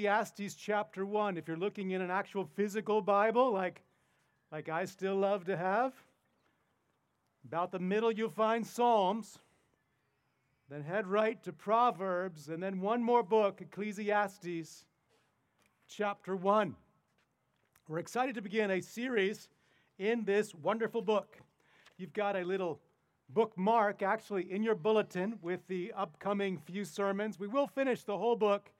Ecclesiastes chapter 1. If you're looking in an actual physical Bible, like, like I still love to have, about the middle you'll find Psalms, then head right to Proverbs, and then one more book, Ecclesiastes chapter 1. We're excited to begin a series in this wonderful book. You've got a little bookmark actually in your bulletin with the upcoming few sermons. We will finish the whole book.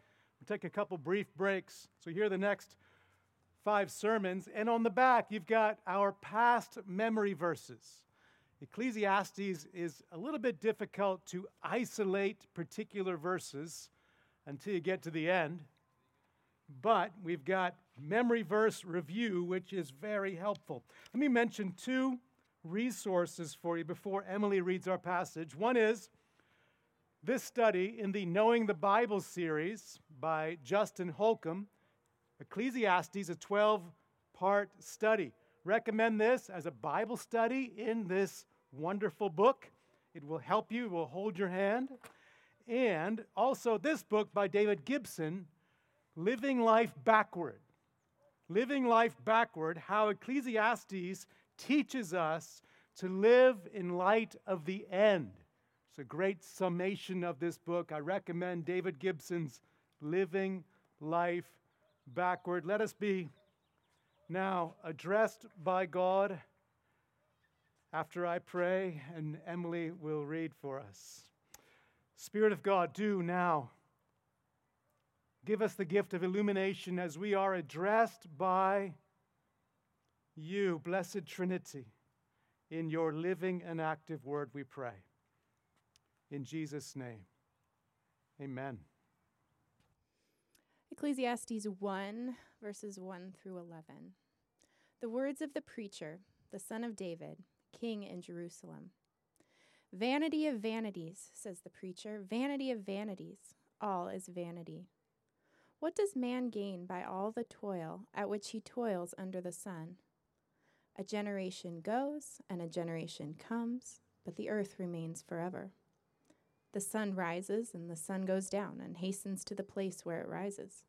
We'll take a couple brief breaks. So here are the next five sermons. And on the back, you've got our past memory verses. Ecclesiastes is a little bit difficult to isolate particular verses until you get to the end. But we've got memory verse review, which is very helpful. Let me mention two resources for you before Emily reads our passage. One is this study in the Knowing the Bible series by Justin Holcomb, Ecclesiastes, a 12 part study. Recommend this as a Bible study in this wonderful book. It will help you, it will hold your hand. And also this book by David Gibson, Living Life Backward. Living Life Backward How Ecclesiastes teaches us to live in light of the end. It's a great summation of this book. I recommend David Gibson's Living Life Backward. Let us be now addressed by God after I pray, and Emily will read for us. Spirit of God, do now give us the gift of illumination as we are addressed by you, blessed Trinity, in your living and active word, we pray. In Jesus' name, amen. Ecclesiastes 1, verses 1 through 11. The words of the preacher, the son of David, king in Jerusalem. Vanity of vanities, says the preacher, vanity of vanities, all is vanity. What does man gain by all the toil at which he toils under the sun? A generation goes and a generation comes, but the earth remains forever. The sun rises and the sun goes down and hastens to the place where it rises.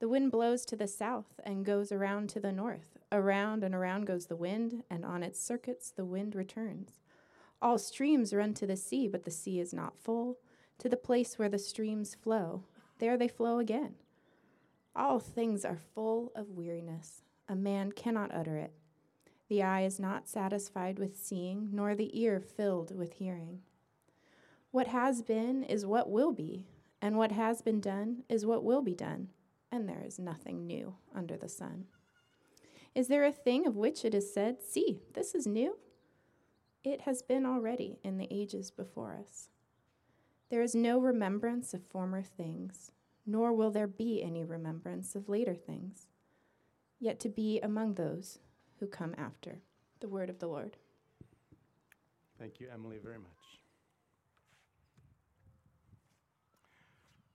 The wind blows to the south and goes around to the north. Around and around goes the wind, and on its circuits the wind returns. All streams run to the sea, but the sea is not full. To the place where the streams flow, there they flow again. All things are full of weariness. A man cannot utter it. The eye is not satisfied with seeing, nor the ear filled with hearing. What has been is what will be, and what has been done is what will be done, and there is nothing new under the sun. Is there a thing of which it is said, See, this is new? It has been already in the ages before us. There is no remembrance of former things, nor will there be any remembrance of later things. Yet to be among those who come after. The word of the Lord. Thank you, Emily, very much.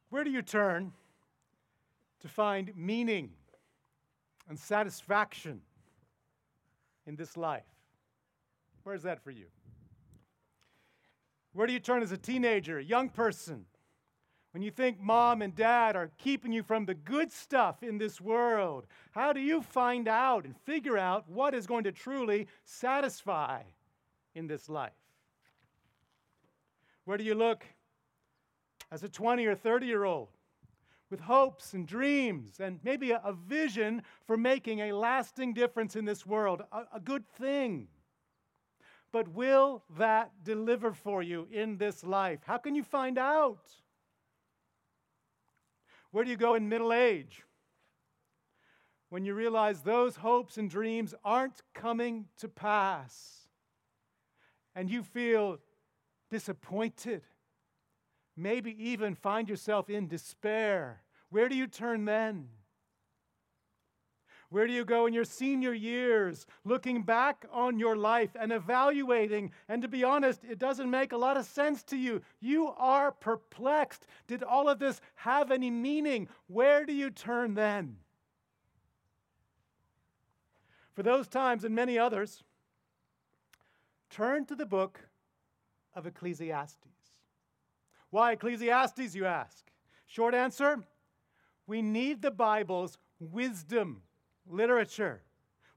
Where do you turn to find meaning and satisfaction in this life? Where's that for you? Where do you turn as a teenager, a young person, when you think mom and dad are keeping you from the good stuff in this world, how do you find out and figure out what is going to truly satisfy in this life? Where do you look as a 20 or 30 year old with hopes and dreams and maybe a, a, vision for making a lasting difference in this world, a, a good thing? But will that deliver for you in this life? How can you find out? Where do you go in middle age? When you realize those hopes and dreams aren't coming to pass, and you feel disappointed, maybe even find yourself in despair, where do you turn then? Where do you go in your senior years, looking back on your life and evaluating? And to be honest, it doesn't make a lot of sense to you. You are perplexed. Did all of this have any meaning? Where do you turn then? For those times and many others, turn to the book of Ecclesiastes. Why Ecclesiastes, you ask? Short answer we need the Bible's wisdom literature.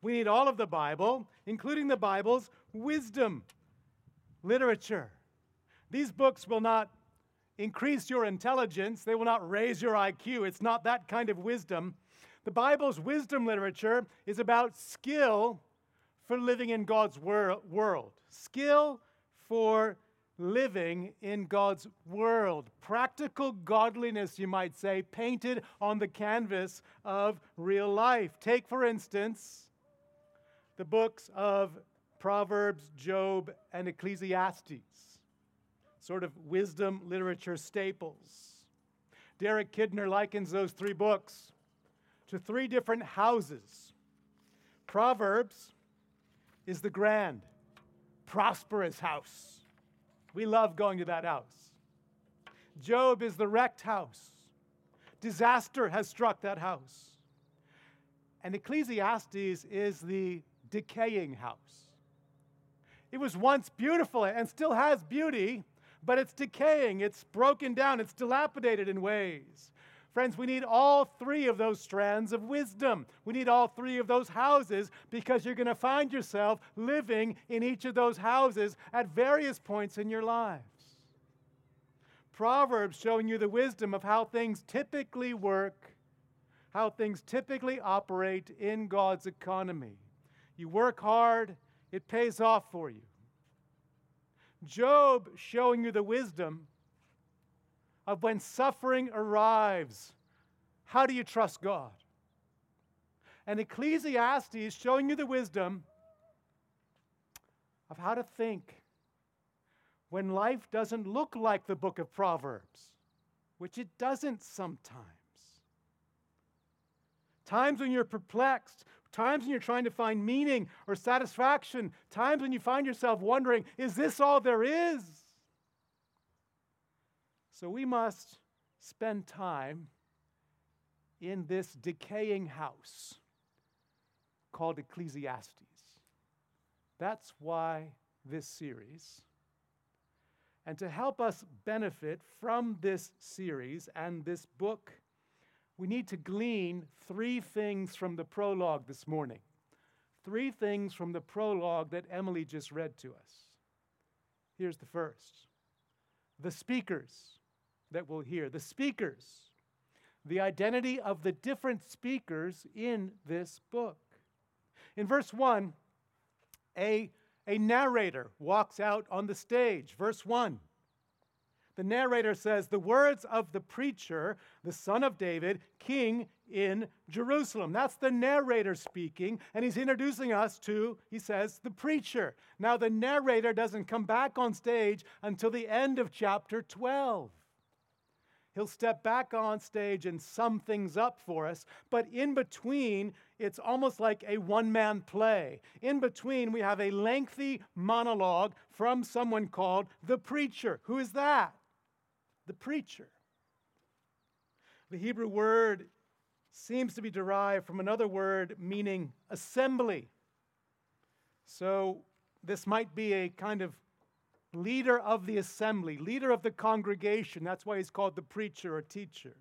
We need all of the Bible, including the Bible's wisdom literature. These books will not increase your intelligence, they will not raise your IQ. It's not that kind of wisdom. The Bible's wisdom literature is about skill for living in God's wor- world, skill for living in God's world. Practical godliness, you might say, painted on the canvas of real life. Take, for instance, the books of Proverbs, Job, and Ecclesiastes, sort of wisdom literature staples. Derek Kidner likens those three books to three different houses. Proverbs is the grand, prosperous house. We love going to that house. Job is the wrecked house. Disaster has struck that house. And Ecclesiastes is the decaying house. It was once beautiful and still has beauty, but it's decaying, it's broken down, it's dilapidated in ways. Friends, we need all three of those strands of wisdom. We need all three of those houses because you're going to find yourself living in each of those houses at various points in your lives. Proverbs showing you the wisdom of how things typically work, how things typically operate in God's economy. You work hard, it pays off for you. Job showing you the wisdom of when suffering arrives, how do you trust God? And Ecclesiastes showing you the wisdom of how to think when life doesn't look like the book of Proverbs, which it doesn't sometimes. Times when you're perplexed, times when you're trying to find meaning or satisfaction, times when you find yourself wondering, is this all there is? So we must spend time in this decaying house called Ecclesiastes. That's why this series. And to help us benefit from this series and this book, we need to glean three things from the prologue this morning. Three things from the prologue that Emily just read to us. Here's the first the speakers that we'll hear, the speakers, the identity of the different speakers in this book. In verse 1, a, a narrator walks out on the stage. Verse 1. The narrator says, The words of the preacher, the son of David, king in Jerusalem. That's the narrator speaking, and he's introducing us to, he says, the preacher. Now, the narrator doesn't come back on stage until the end of chapter 12. He'll step back on stage and sum things up for us. But in between, it's almost like a one man play. In between, we have a lengthy monologue from someone called the preacher. Who is that? The preacher. The Hebrew word seems to be derived from another word meaning assembly. So this might be a kind of leader of the assembly, leader of the congregation. That's why he's called the preacher or teacher.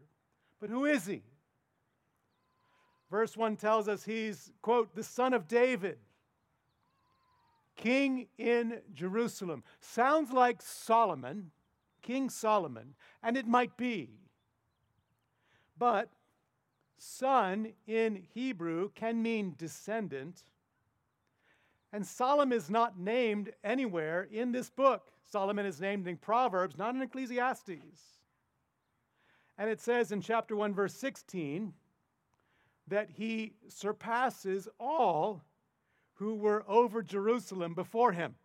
But who is he? Verse 1 tells us he's, quote, the son of David, king in Jerusalem. Sounds like Solomon, King Solomon, and it might be. But son in Hebrew can mean descendant and Solomon is not named anywhere in this book. Solomon is named in Proverbs, not in Ecclesiastes. And it says in chapter 1, verse 16, that he surpasses all who were over Jerusalem before him.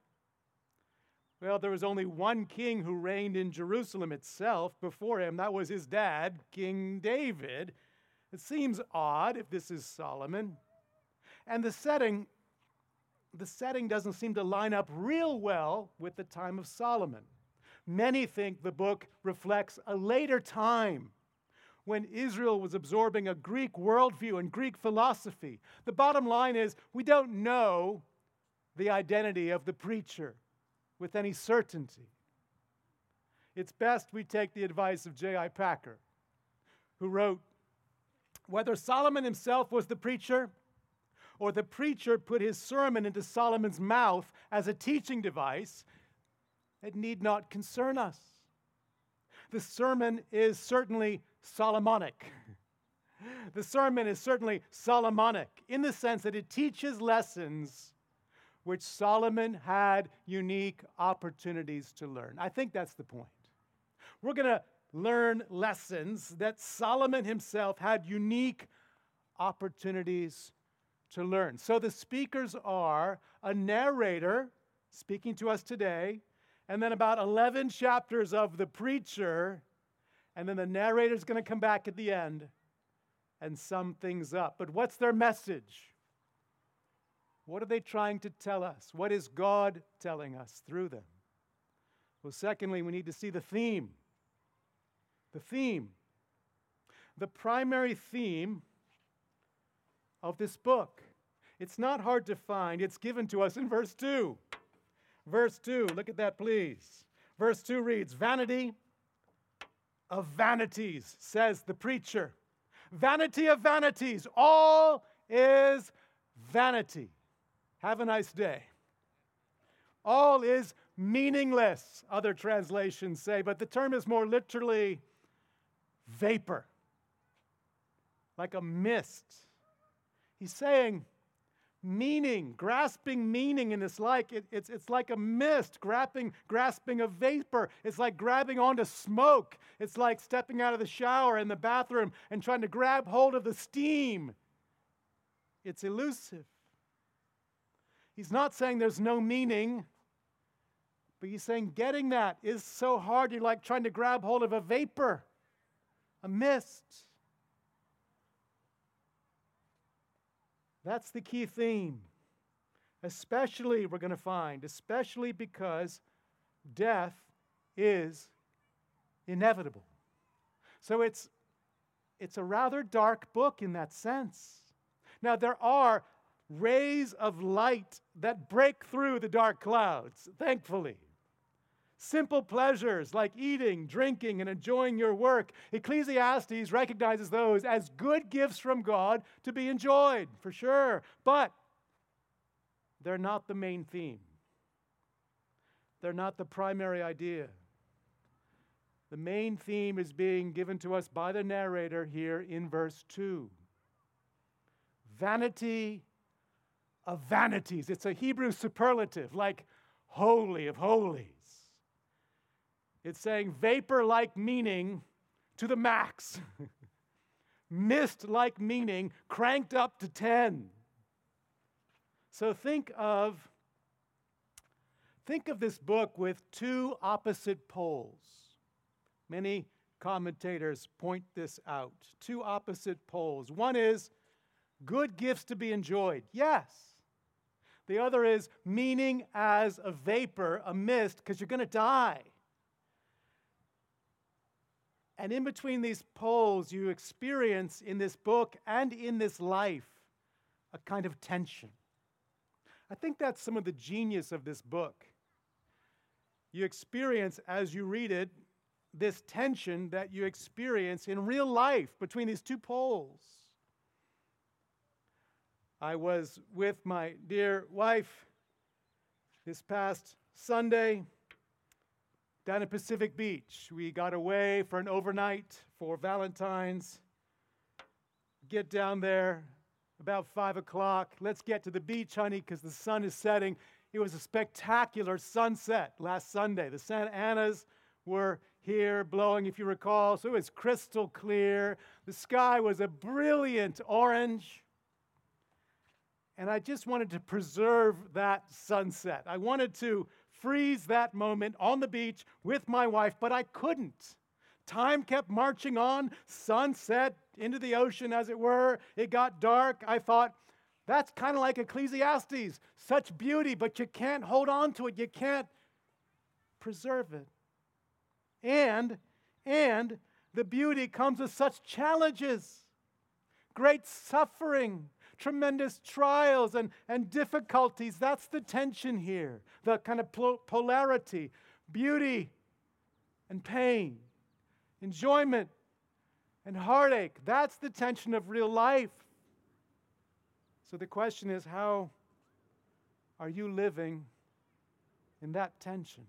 Well, there was only one king who reigned in Jerusalem itself before him. That was his dad, King David. It seems odd if this is Solomon. And the setting the setting doesn't seem to line up real well with the time of Solomon. Many think the book reflects a later time when Israel was absorbing a Greek worldview and Greek philosophy. The bottom line is we don't know the identity of the preacher with any certainty. It's best we take the advice of J.I. Packer, who wrote Whether Solomon himself was the preacher or the preacher put his sermon into Solomon's mouth as a teaching device, it need not concern us. The sermon is certainly Solomonic. The sermon is certainly Solomonic in the sense that it teaches lessons which Solomon had unique opportunities to learn. I think that's the point. We're going to learn lessons that Solomon himself had unique opportunities to learn. So the speakers are a narrator speaking to us today, and then about 11 chapters of the preacher, and then the narrator is going to come back at the end and sum things up. But what's their message? What are they trying to tell us? What is God telling us through them? Well, secondly, we need to see the theme. The theme. The primary theme of this book. It's not hard to find. It's given to us in verse 2. Verse 2, look at that, please. Verse 2 reads Vanity of vanities, says the preacher. Vanity of vanities, all is vanity. Have a nice day. All is meaningless, other translations say, but the term is more literally vapor, like a mist. He's saying, meaning, grasping meaning, and it's like it, it's, it's like a mist, grasping, grasping a vapor. It's like grabbing onto smoke. It's like stepping out of the shower in the bathroom and trying to grab hold of the steam. It's elusive. He's not saying there's no meaning, but he's saying getting that is so hard. You're like trying to grab hold of a vapor, a mist. That's the key theme. Especially, we're going to find, especially because death is inevitable. So it's, it's a rather dark book in that sense. Now, there are rays of light that break through the dark clouds, thankfully. Simple pleasures like eating, drinking, and enjoying your work. Ecclesiastes recognizes those as good gifts from God to be enjoyed, for sure. But they're not the main theme, they're not the primary idea. The main theme is being given to us by the narrator here in verse 2. Vanity of vanities. It's a Hebrew superlative, like holy of holies. It's saying vapor like meaning to the max, mist like meaning cranked up to 10. So think of think of this book with two opposite poles. Many commentators point this out. Two opposite poles. One is good gifts to be enjoyed. Yes. The other is meaning as a vapor, a mist, because you're going to die. And in between these poles, you experience in this book and in this life a kind of tension. I think that's some of the genius of this book. You experience, as you read it, this tension that you experience in real life between these two poles. I was with my dear wife this past Sunday down at Pacific Beach. We got away for an overnight for Valentine's. Get down there about five o'clock. Let's get to the beach, honey, because the sun is setting. It was a spectacular sunset last Sunday. The Santa Anas were here blowing, if you recall, so it was crystal clear. The sky was a brilliant orange. And I just wanted to preserve that sunset. I wanted to freeze that moment on the beach with my wife, but I couldn't. Time kept marching on, sunset into the ocean, as it were. It got dark. I thought, that's kind of like Ecclesiastes. Such beauty, but you can't hold on to it. You can't preserve it. And, and the beauty comes with such challenges, great suffering, tremendous trials and, and difficulties. That's the tension here, the kind of polarity, beauty and pain, enjoyment and heartache. That's the tension of real life. So the question is how are you living in that tension?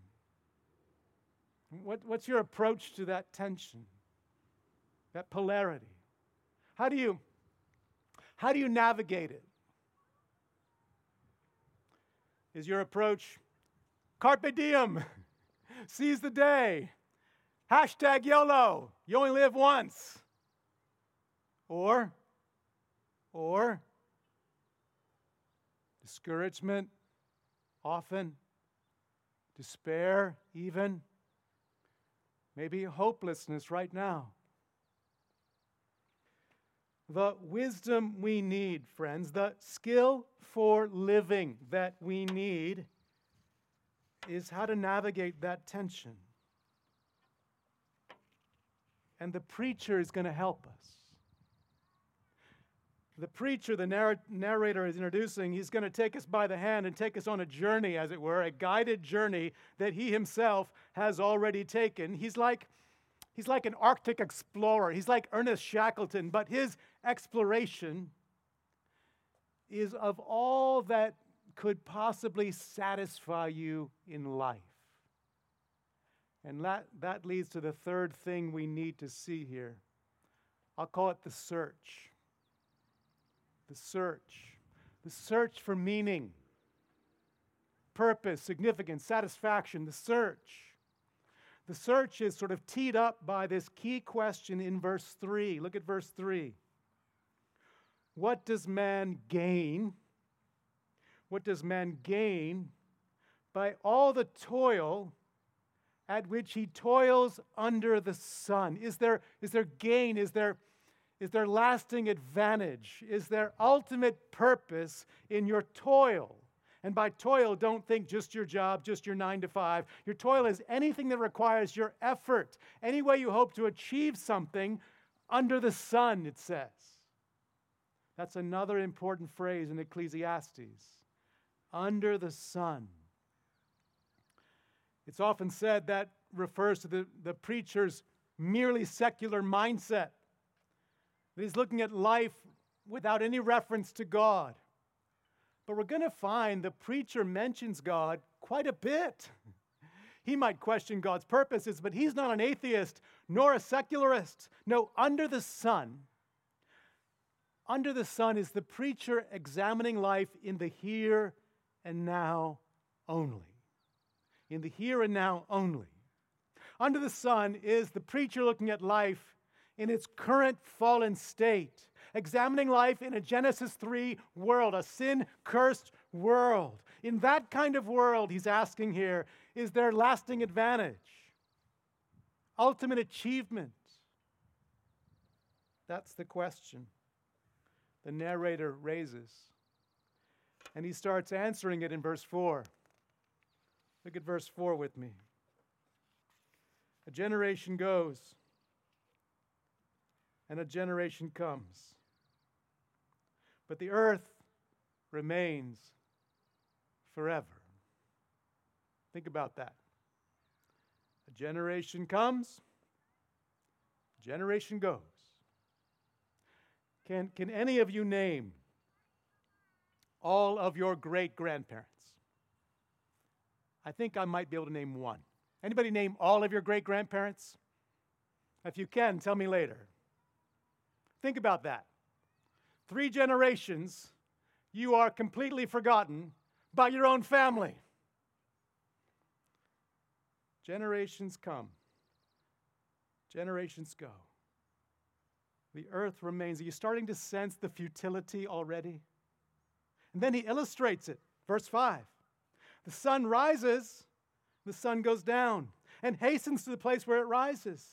What, what's your approach to that tension, that polarity? How do you, how do you navigate it? Is your approach carpe diem, seize the day, hashtag YOLO, you only live once? Or, or, discouragement, often, despair, even, maybe hopelessness right now. The wisdom we need, friends, the skill for living that we need is how to navigate that tension. And the preacher is going to help us. The preacher, the narr- narrator is introducing, he's going to take us by the hand and take us on a journey, as it were, a guided journey that he himself has already taken. He's like, he's like an Arctic explorer. He's like Ernest Shackleton, but his exploration is of all that could possibly satisfy you in life. And that, that leads to the third thing we need to see here. I'll call it the search. The search. The search for meaning, purpose, significance, satisfaction. The search. The search is sort of teed up by this key question in verse 3. Look at verse 3. What does man gain? What does man gain by all the toil at which he toils under the sun? Is there, is there gain? Is there, is there lasting advantage? Is there ultimate purpose in your toil? And by toil, don't think just your job, just your nine to five. Your toil is anything that requires your effort, any way you hope to achieve something under the sun, it says. That's another important phrase in Ecclesiastes under the sun. It's often said that refers to the, the preacher's merely secular mindset, he's looking at life without any reference to God. But we're going to find the preacher mentions God quite a bit. He might question God's purposes, but he's not an atheist nor a secularist. No, under the sun, under the sun is the preacher examining life in the here and now only. In the here and now only. Under the sun is the preacher looking at life in its current fallen state, examining life in a Genesis 3 world, a sin cursed world. In that kind of world, he's asking here, is there lasting advantage? Ultimate achievement? That's the question the narrator raises. And he starts answering it in verse 4. Look at verse 4 with me. A generation goes, and a generation comes. But the earth remains forever. Think about that. A generation comes, generation goes. Can, can any of you name all of your great grandparents? I think I might be able to name one. Anybody name all of your great grandparents? If you can, tell me later. Think about that. Three generations, you are completely forgotten by your own family. Generations come, generations go. The earth remains. Are you starting to sense the futility already? And then he illustrates it. Verse 5 The sun rises, the sun goes down, and hastens to the place where it rises,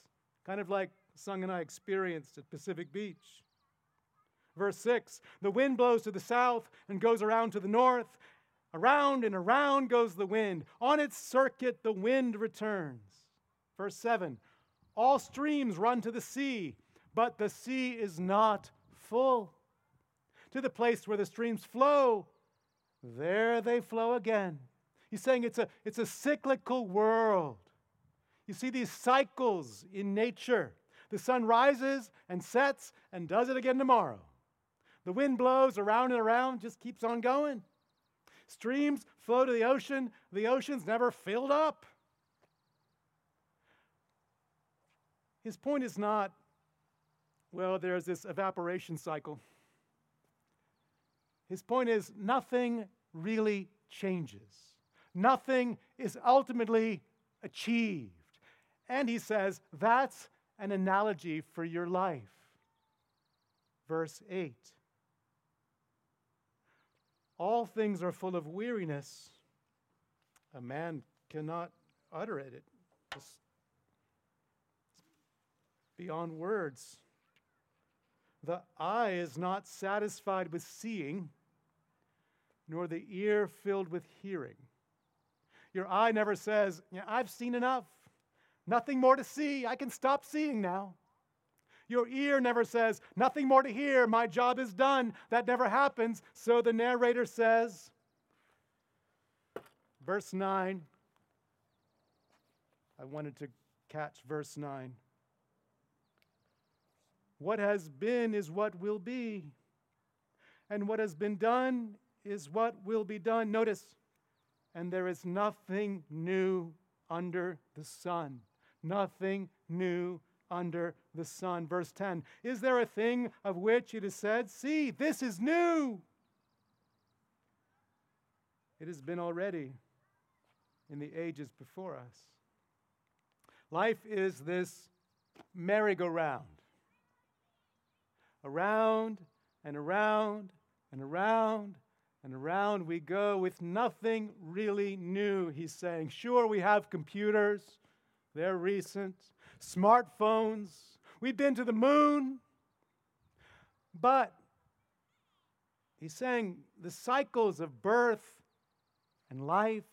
kind of like Sung and I experienced at Pacific Beach. Verse 6 The wind blows to the south and goes around to the north. Around and around goes the wind. On its circuit, the wind returns. Verse 7 All streams run to the sea, but the sea is not full to the place where the streams flow. There they flow again. He's saying it's a, it's a cyclical world. You see these cycles in nature. The sun rises and sets and does it again tomorrow. The wind blows around and around, just keeps on going. Streams flow to the ocean, the ocean's never filled up. His point is not, well, there's this evaporation cycle. His point is, nothing really changes. Nothing is ultimately achieved. And he says, that's an analogy for your life. Verse 8 All things are full of weariness. A man cannot utter it. It's beyond words. The eye is not satisfied with seeing, nor the ear filled with hearing. Your eye never says, yeah, I've seen enough. Nothing more to see. I can stop seeing now. Your ear never says, Nothing more to hear. My job is done. That never happens. So the narrator says, verse 9. I wanted to catch verse 9. What has been is what will be, and what has been done is what will be done. Notice, and there is nothing new under the sun. Nothing new under the sun. Verse 10 Is there a thing of which it is said, See, this is new? It has been already in the ages before us. Life is this merry-go-round around and around and around and around we go with nothing really new, he's saying. Sure, we have computers, they're recent, smartphones, we've been to the moon, but he's saying the cycles of birth and life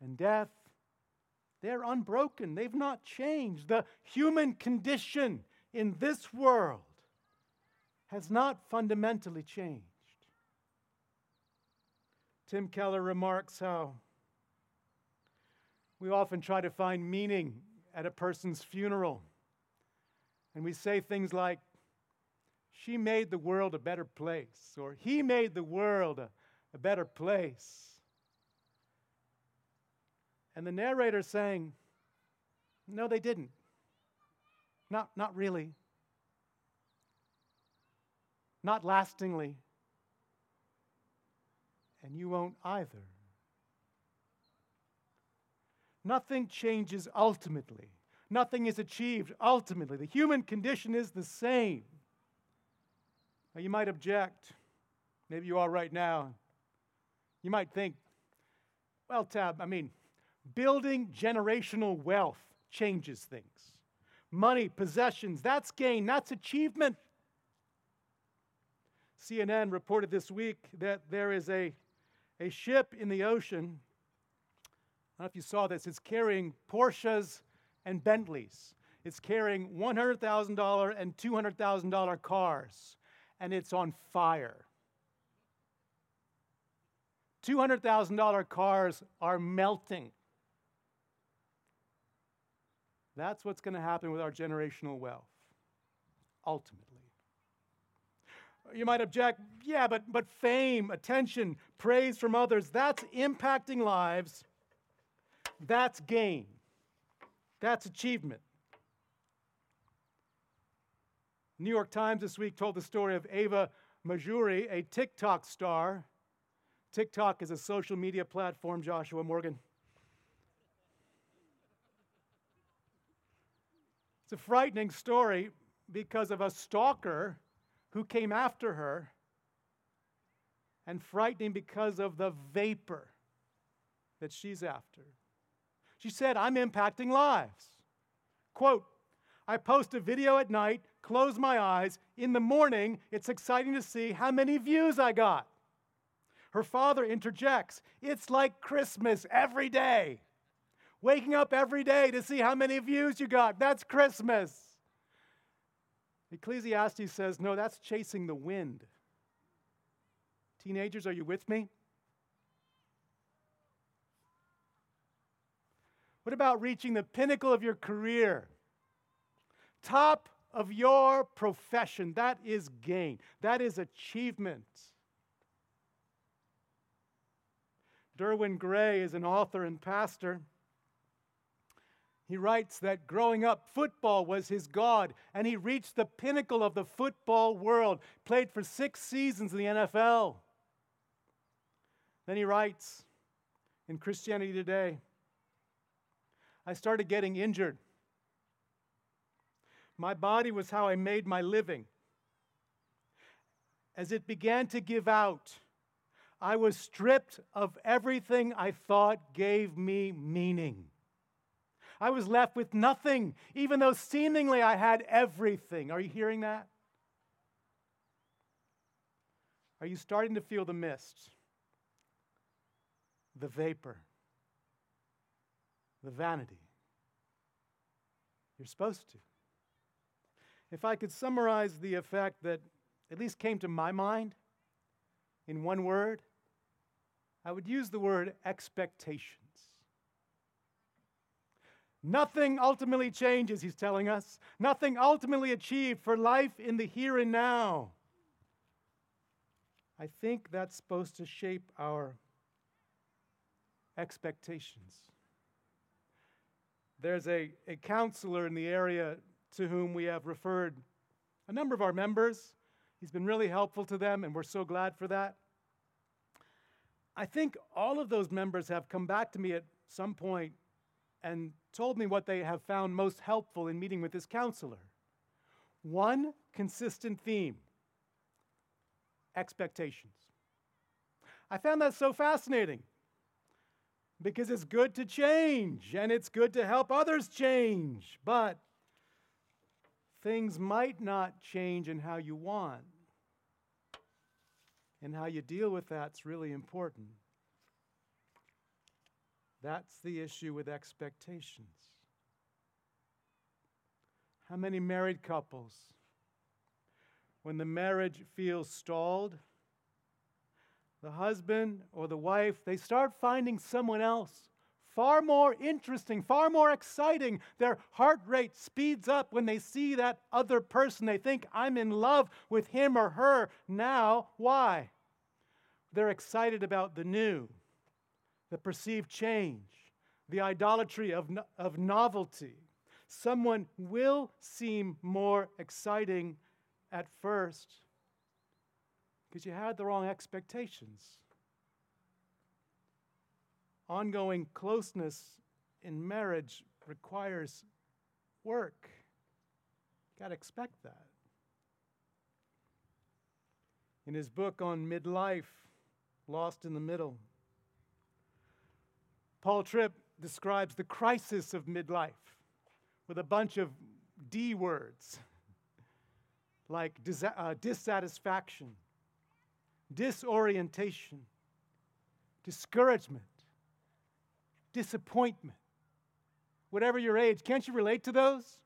and death. They're unbroken. They've not changed. The human condition in this world has not fundamentally changed. Tim Keller remarks how we often try to find meaning at a person's funeral. And we say things like, she made the world a better place, or he made the world a, a better place. And the narrator saying, no, they didn't. Not, not really not lastingly. And you won't either. Nothing changes ultimately. Nothing is achieved ultimately. The human condition is the same. Now, you might object. Maybe you are right now. You might think, well, Tab, I mean, building generational wealth changes things. Money, possessions, that's gain, that's achievement. CNN reported this week that there is a, a ship in the ocean. I don't know if you saw this, it's carrying Porsches and Bentleys. It's carrying $100,000 and $200,000 cars, and it's on fire. $200,000 cars are melting. That's what's going to happen with our generational wealth, ultimately. You might object, yeah, but, but fame, attention, praise from others, that's impacting lives. That's gain. That's achievement. New York Times this week told the story of Ava Majury, a TikTok star. TikTok is a social media platform, Joshua Morgan. It's a frightening story because of a stalker who came after her and frightening because of the vapor that she's after. She said, I'm impacting lives. Quote, I post a video at night, close my eyes. In the morning, it's exciting to see how many views I got. Her father interjects, It's like Christmas every day. Waking up every day to see how many views you got. That's Christmas. Ecclesiastes says, no, that's chasing the wind. Teenagers, are you with me? What about reaching the pinnacle of your career? top of your profession. That is gain, that is achievement. Derwin Gray is an author and pastor. He writes that growing up, football was his God, and he reached the pinnacle of the football world, played for six seasons in the NFL. Then he writes in Christianity Today I started getting injured. My body was how I made my living. As it began to give out, I was stripped of everything I thought gave me meaning. I was left with nothing, even though seemingly I had everything. Are you hearing that? Are you starting to feel the mist, the vapor, the vanity? You're supposed to. If I could summarize the effect that at least came to my mind in one word, I would use the word expectation. Nothing ultimately changes, he's telling us. Nothing ultimately achieved for life in the here and now. I think that's supposed to shape our expectations. There's a, a counselor in the area to whom we have referred a number of our members. He's been really helpful to them, and we're so glad for that. I think all of those members have come back to me at some point and told me what they have found most helpful in meeting with this counselor. One consistent theme expectations. I found that so fascinating because it's good to change and it's good to help others change, but things might not change in how you want. And how you deal with that's really important. That's the issue with expectations. How many married couples, when the marriage feels stalled, the husband or the wife, they start finding someone else far more interesting, far more exciting. Their heart rate speeds up when they see that other person. They think, I'm in love with him or her now. Why? They're excited about the new the perceived change, the idolatry of, of novelty. Someone will seem more exciting at first because you had the wrong expectations. Ongoing closeness in marriage requires work. You got to expect that. In his book on midlife, Lost in the Middle, Paul Tripp describes the crisis of midlife with a bunch of D words like dis- uh, dissatisfaction, disorientation, discouragement, disappointment. Whatever your age, can't you relate to those?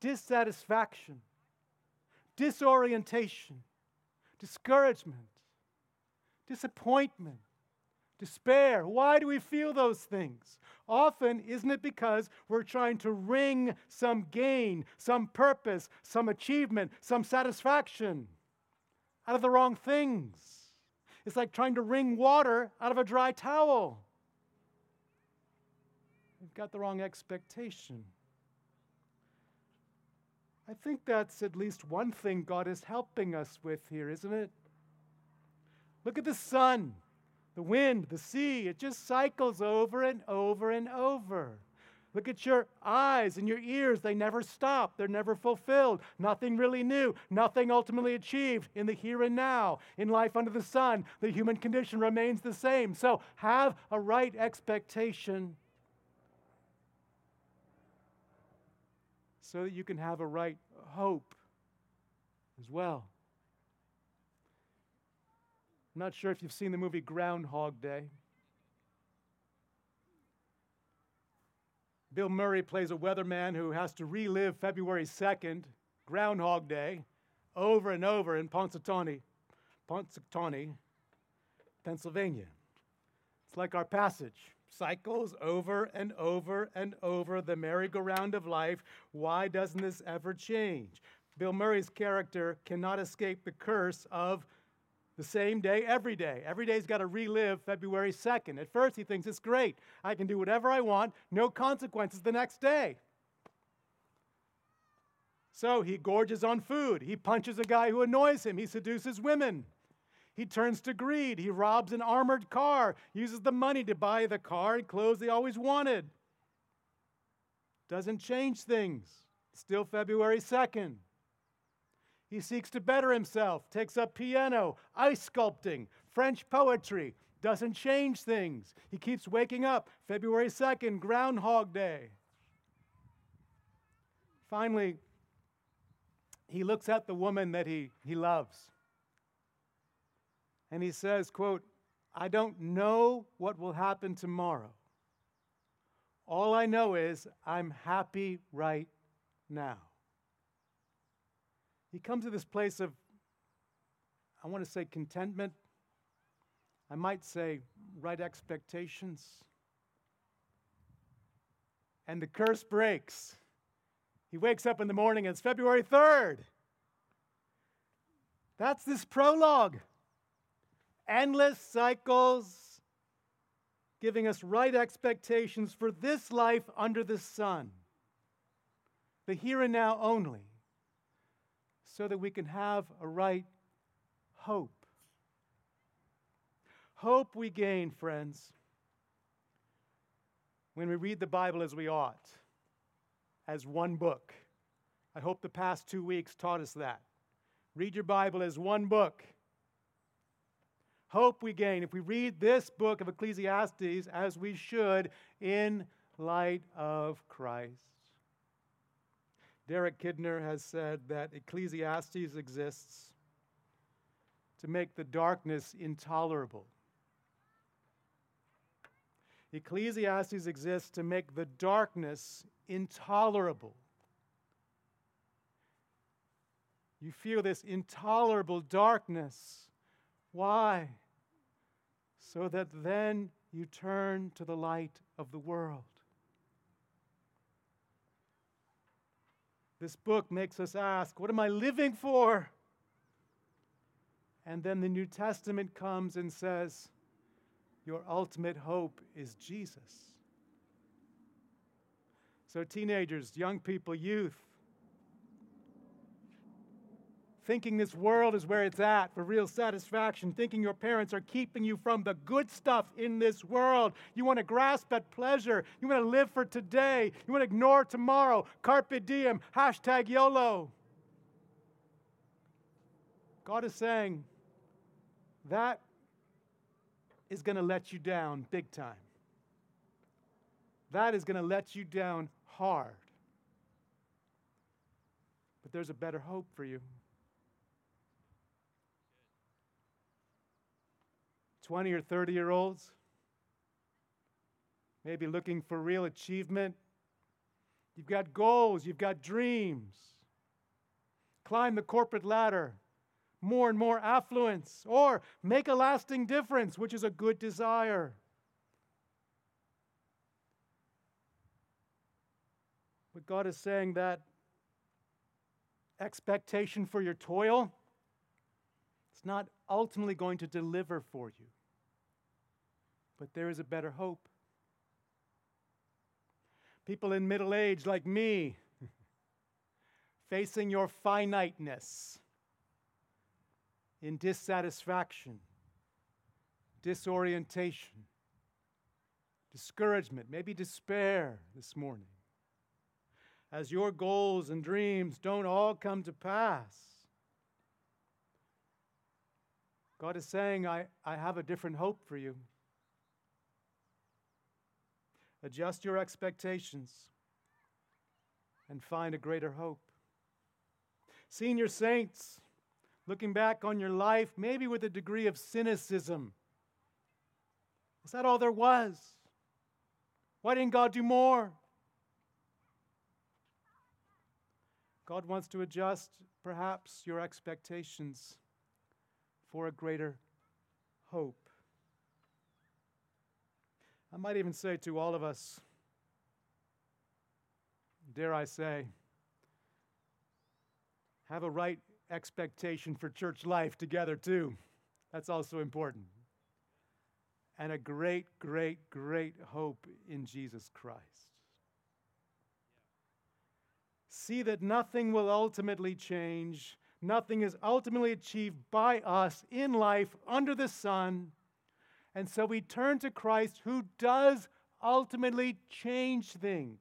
Dissatisfaction, disorientation, discouragement, disappointment, despair. Why do we feel those things? Often, isn't it because we're trying to wring some gain, some purpose, some achievement, some satisfaction out of the wrong things? It's like trying to wring water out of a dry towel. We've got the wrong expectation. I think that's at least one thing God is helping us with here, isn't it? Look at the sun the wind, the sea, it just cycles over and over and over. Look at your eyes and your ears. They never stop. They're never fulfilled. Nothing really new. Nothing ultimately achieved in the here and now. In life under the sun, the human condition remains the same. So have a right expectation so that you can have a right hope as well. I'm not sure if you've seen the movie Groundhog Day. Bill Murray plays a weatherman who has to relive February 2nd, Groundhog Day, over and over in Punxsutawney, Punxsutawney, Pennsylvania. It's like our passage cycles over and over and over the merry-go-round of life. Why doesn't this ever change? Bill Murray's character cannot escape the curse of the same day every day. Every day's got to relive February 2nd. At first, he thinks it's great. I can do whatever I want, no consequences the next day. So he gorges on food. He punches a guy who annoys him. He seduces women. He turns to greed. He robs an armored car, uses the money to buy the car and clothes they always wanted. Doesn't change things. Still February 2nd. He seeks to better himself, takes up piano, ice sculpting, French poetry. Doesn't change things. He keeps waking up. February 2nd, Groundhog Day. Finally, he looks at the woman that he, he loves and he says, quote, I don't know what will happen tomorrow. All I know is I'm happy right now. He comes to this place of, I want to say contentment. I might say right expectations. And the curse breaks. He wakes up in the morning, and it's February 3rd. That's this prologue endless cycles, giving us right expectations for this life under the sun, the here and now only, so that we can have a right hope. Hope we gain, friends, when we read the Bible as we ought, as one book. I hope the past two weeks taught us that. Read your Bible as one book hope we gain if we read this book of Ecclesiastes as we should in light of Christ. Derek Kidner has said that Ecclesiastes exists to make the darkness intolerable. Ecclesiastes exists to make the darkness intolerable. You feel this intolerable darkness why? So that then you turn to the light of the world. This book makes us ask, What am I living for? And then the New Testament comes and says, Your ultimate hope is Jesus. So, teenagers, young people, youth, thinking this world is where it's at for real satisfaction, thinking your parents are keeping you from the good stuff in this world. You want to grasp at pleasure. You want to live for today. You want to ignore tomorrow. Carpe diem, hashtag YOLO. God is saying that is going to let you down big time. That is going to let you down hard. But there's a better hope for you. 20 or 30 year olds, maybe looking for real achievement. You've got goals, you've got dreams. Climb the corporate ladder, more and more affluence, or make a lasting difference, which is a good desire. But God is saying that expectation for your toil, it's not ultimately going to deliver for you. But there is a better hope. People in middle age like me, facing your finiteness in dissatisfaction, disorientation, discouragement, maybe despair this morning. As your goals and dreams don't all come to pass, God is saying, I, I have a different hope for you. Adjust your expectations and find a greater hope. Senior saints, looking back on your life, maybe with a degree of cynicism. Is that all there was? Why didn't God do more? God wants to adjust perhaps your expectations for a greater hope. I might even say to all of us, dare I say, have a right expectation for church life together, too. That's also important. And a great, great, great hope in Jesus Christ. See that nothing will ultimately change, nothing is ultimately achieved by us in life under the sun. And so we turn to Christ who does ultimately change things.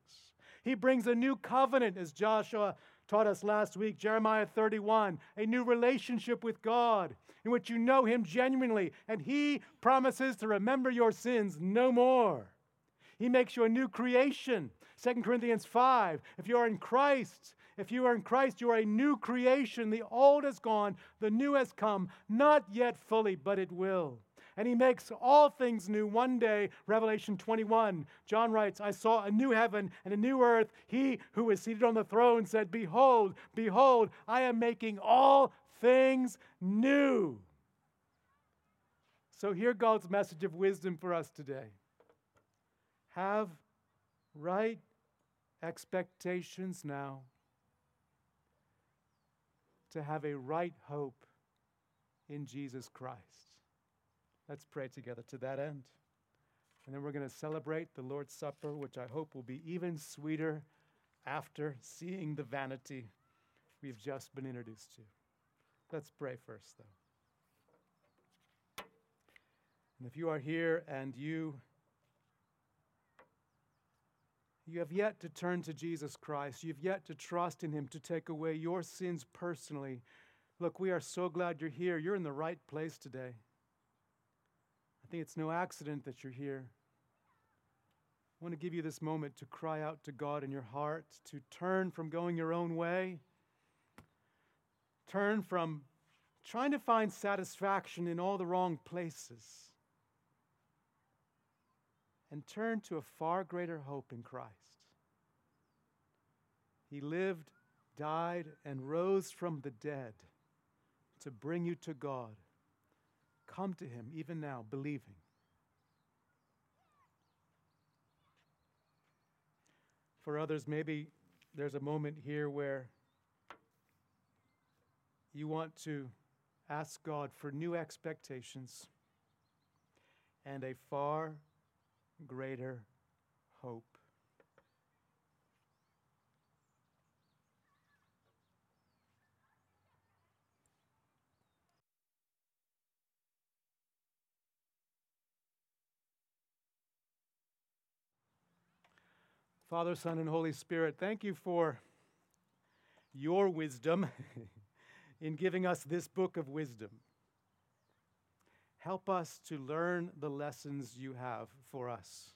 He brings a new covenant, as Joshua taught us last week, Jeremiah 31, a new relationship with God in which you know Him genuinely, and He promises to remember your sins no more. He makes you a new creation. 2 Corinthians 5. If you are in Christ, if you are in Christ, you are a new creation. The old has gone, the new has come, not yet fully, but it will and he makes all things new one day. Revelation 21. John writes, I saw a new heaven and a new earth. He who is seated on the throne said, Behold, behold, I am making all things new. So, hear God's message of wisdom for us today. Have right expectations now to have a right hope in Jesus Christ. Let's pray together to that end. And then we're going to celebrate the Lord's Supper, which I hope will be even sweeter after seeing the vanity we've just been introduced to. Let's pray first, though. And if you are here and you you have yet to turn to Jesus Christ, you've yet to trust in him to take away your sins personally. Look, we are so glad you're here. You're in the right place today. I think it's no accident that you're here. I want to give you this moment to cry out to God in your heart, to turn from going your own way, turn from trying to find satisfaction in all the wrong places, and turn to a far greater hope in Christ. He lived, died, and rose from the dead to bring you to God Come to Him even now, believing. For others, maybe there's a moment here where you want to ask God for new expectations and a far greater hope. Father, Son, and Holy Spirit, thank you for your wisdom in giving us this book of wisdom. Help us to learn the lessons you have for us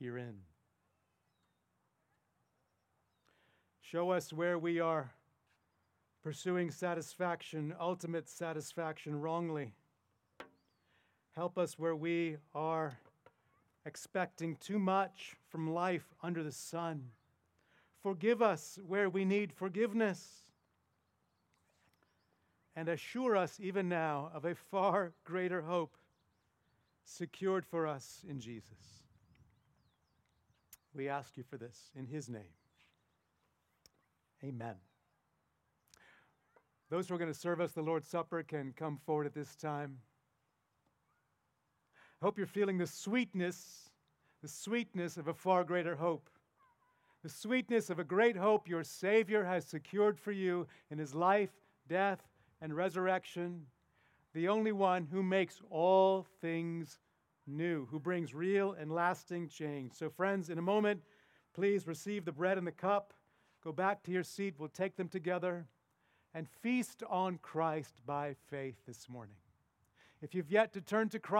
herein. Show us where we are pursuing satisfaction, ultimate satisfaction, wrongly. Help us where we are expecting too much from life under the sun. Forgive us where we need forgiveness. And assure us even now of a far greater hope secured for us in Jesus. We ask you for this in his name. Amen. Those who are going to serve us the Lord's Supper can come forward at this time. I hope you're feeling the sweetness, the sweetness of a far greater hope. The sweetness of a great hope your Savior has secured for you in his life, death, and resurrection. The only one who makes all things new, who brings real and lasting change. So, friends, in a moment, please receive the bread and the cup. Go back to your seat. We'll take them together and feast on Christ by faith this morning. If you've yet to turn to Christ,